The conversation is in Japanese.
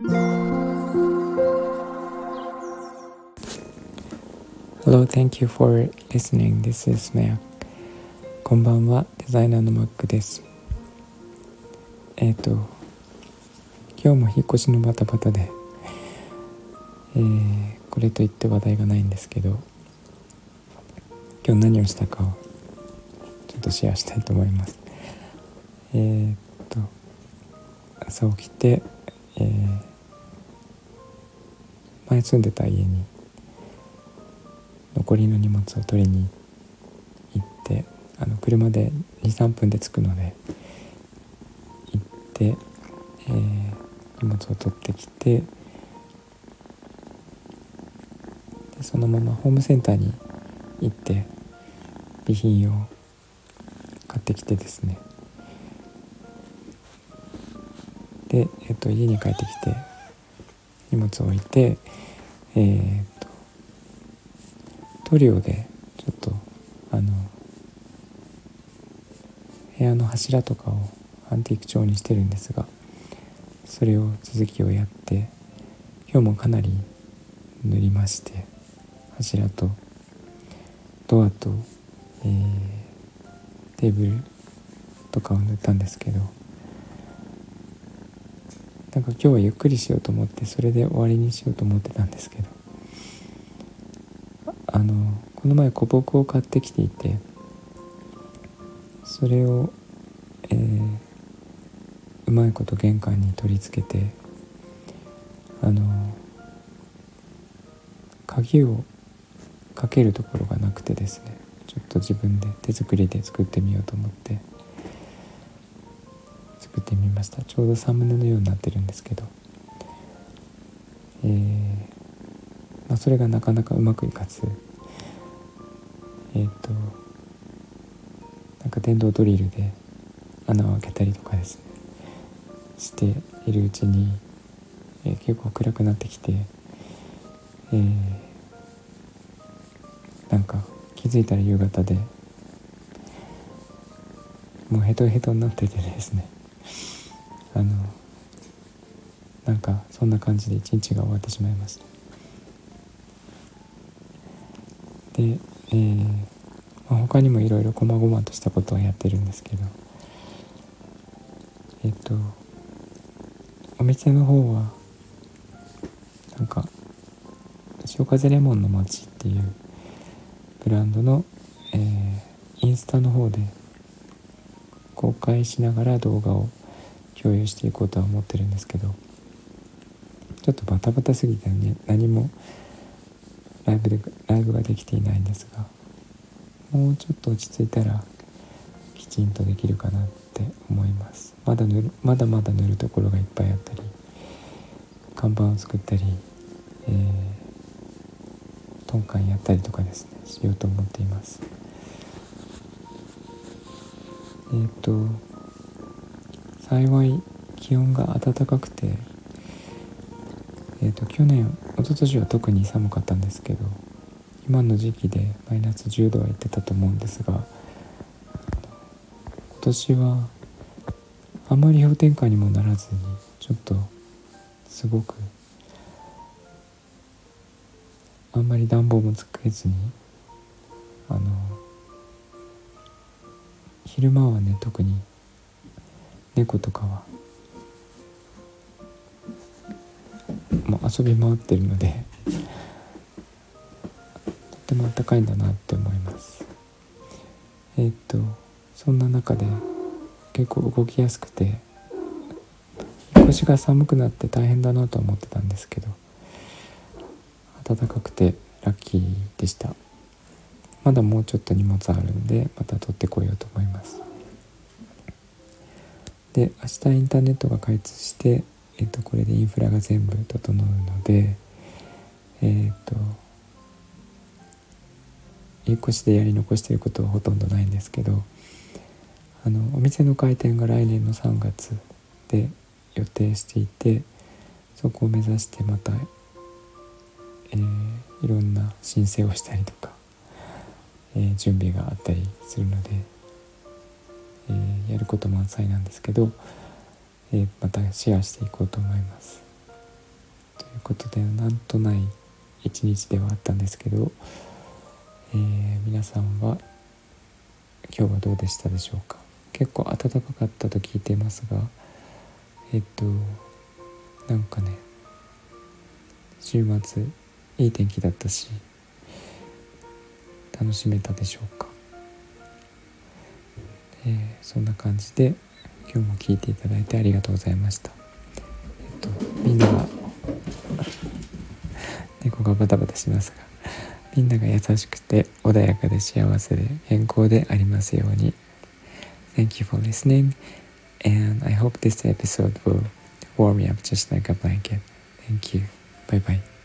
Hello, thank you for listening. This is Maya. こんばんは、デザイナーのマックです。えっ、ー、と、今日も引っ越しのバタバタで、えー、これといって話題がないんですけど、今日何をしたかをちょっとシェアしたいと思います。えー、っと、朝起きて、えー、前住んでた家に残りの荷物を取りに行ってあの車で23分で着くので行って、えー、荷物を取ってきてでそのままホームセンターに行って備品を買ってきてですね。で、えっと、家に帰ってきて荷物を置いてえー、っとトリオでちょっとあの部屋の柱とかをアンティーク調にしてるんですがそれを続きをやって今日もかなり塗りまして柱とドアと、えー、テーブルとかを塗ったんですけどなんか今日はゆっくりしようと思ってそれで終わりにしようと思ってたんですけど。あのこの前古木を買ってきていてそれを、えー、うまいこと玄関に取り付けてあの鍵をかけるところがなくてですねちょっと自分で手作りで作ってみようと思って。ってみました。ちょうどサムネのようになってるんですけど。えーまあ、それがなかなかうまくいかず。えっ、ー、となんか電動ドリルで穴を開けたりとかですね。しているうちに、えー、結構暗くなってきて、えー、なんか気づいたら夕方でもうヘトヘトになっててですね。あのなんかそんな感じで一日が終わってしまいましたで、えーまあ、他にもいろいろ細々としたことはやってるんですけどえっ、とお店の方はなんか潮風レモンの街っていうブランドの、えー、インスタの方で公開しながら動画を共有していこうとは思ってるんですけどちょっとバタバタすぎてね何もライブでライブができていないんですがもうちょっと落ち着いたらきちんとできるかなって思います。まだ塗るまだまだ塗るところがいっぱいあったり看板を作ったり、えー、トンカンやったりとかですねしようと思っています。えっ、ー、と幸い気温が暖かくてえーと、去年一昨年は特に寒かったんですけど今の時期でマイナス10度はいってたと思うんですが今年はあんまり氷点下にもならずにちょっとすごくあんまり暖房もつけずにあの昼間はね特に猫とかはも遊び回ってるのでとても暖かいんだなって思います。えー、っとそんな中で結構動きやすくて腰が寒くなって大変だなと思ってたんですけど暖かくてラッキーでした。まだもうちょっと荷物あるんでまた取ってこようと思います。で明日インターネットが開通してえっと、これでインフラが全部整うので、えっと、引っ越しでやり残していることはほとんどないんですけどあのお店の開店が来年の3月で予定していてそこを目指してまた、えー、いろんな申請をしたりとか、えー、準備があったりするので、えー、やること満載なんですけどえー、またシェアしていこうと思います。ということでなんとない一日ではあったんですけど、えー、皆さんは今日はどうでしたでしょうか？結構暖かかったと聞いていますがえっとなんかね週末いい天気だったし楽しめたでしょうか、えー、そんな感じで今日も聞いていただいてありがとうございましたえっとみんなが猫がバタバタしますがみんなが優しくて穏やかで幸せで健康でありますように Thank you for listening and I hope this episode will warm me up just like a blanket. Thank you. Bye bye.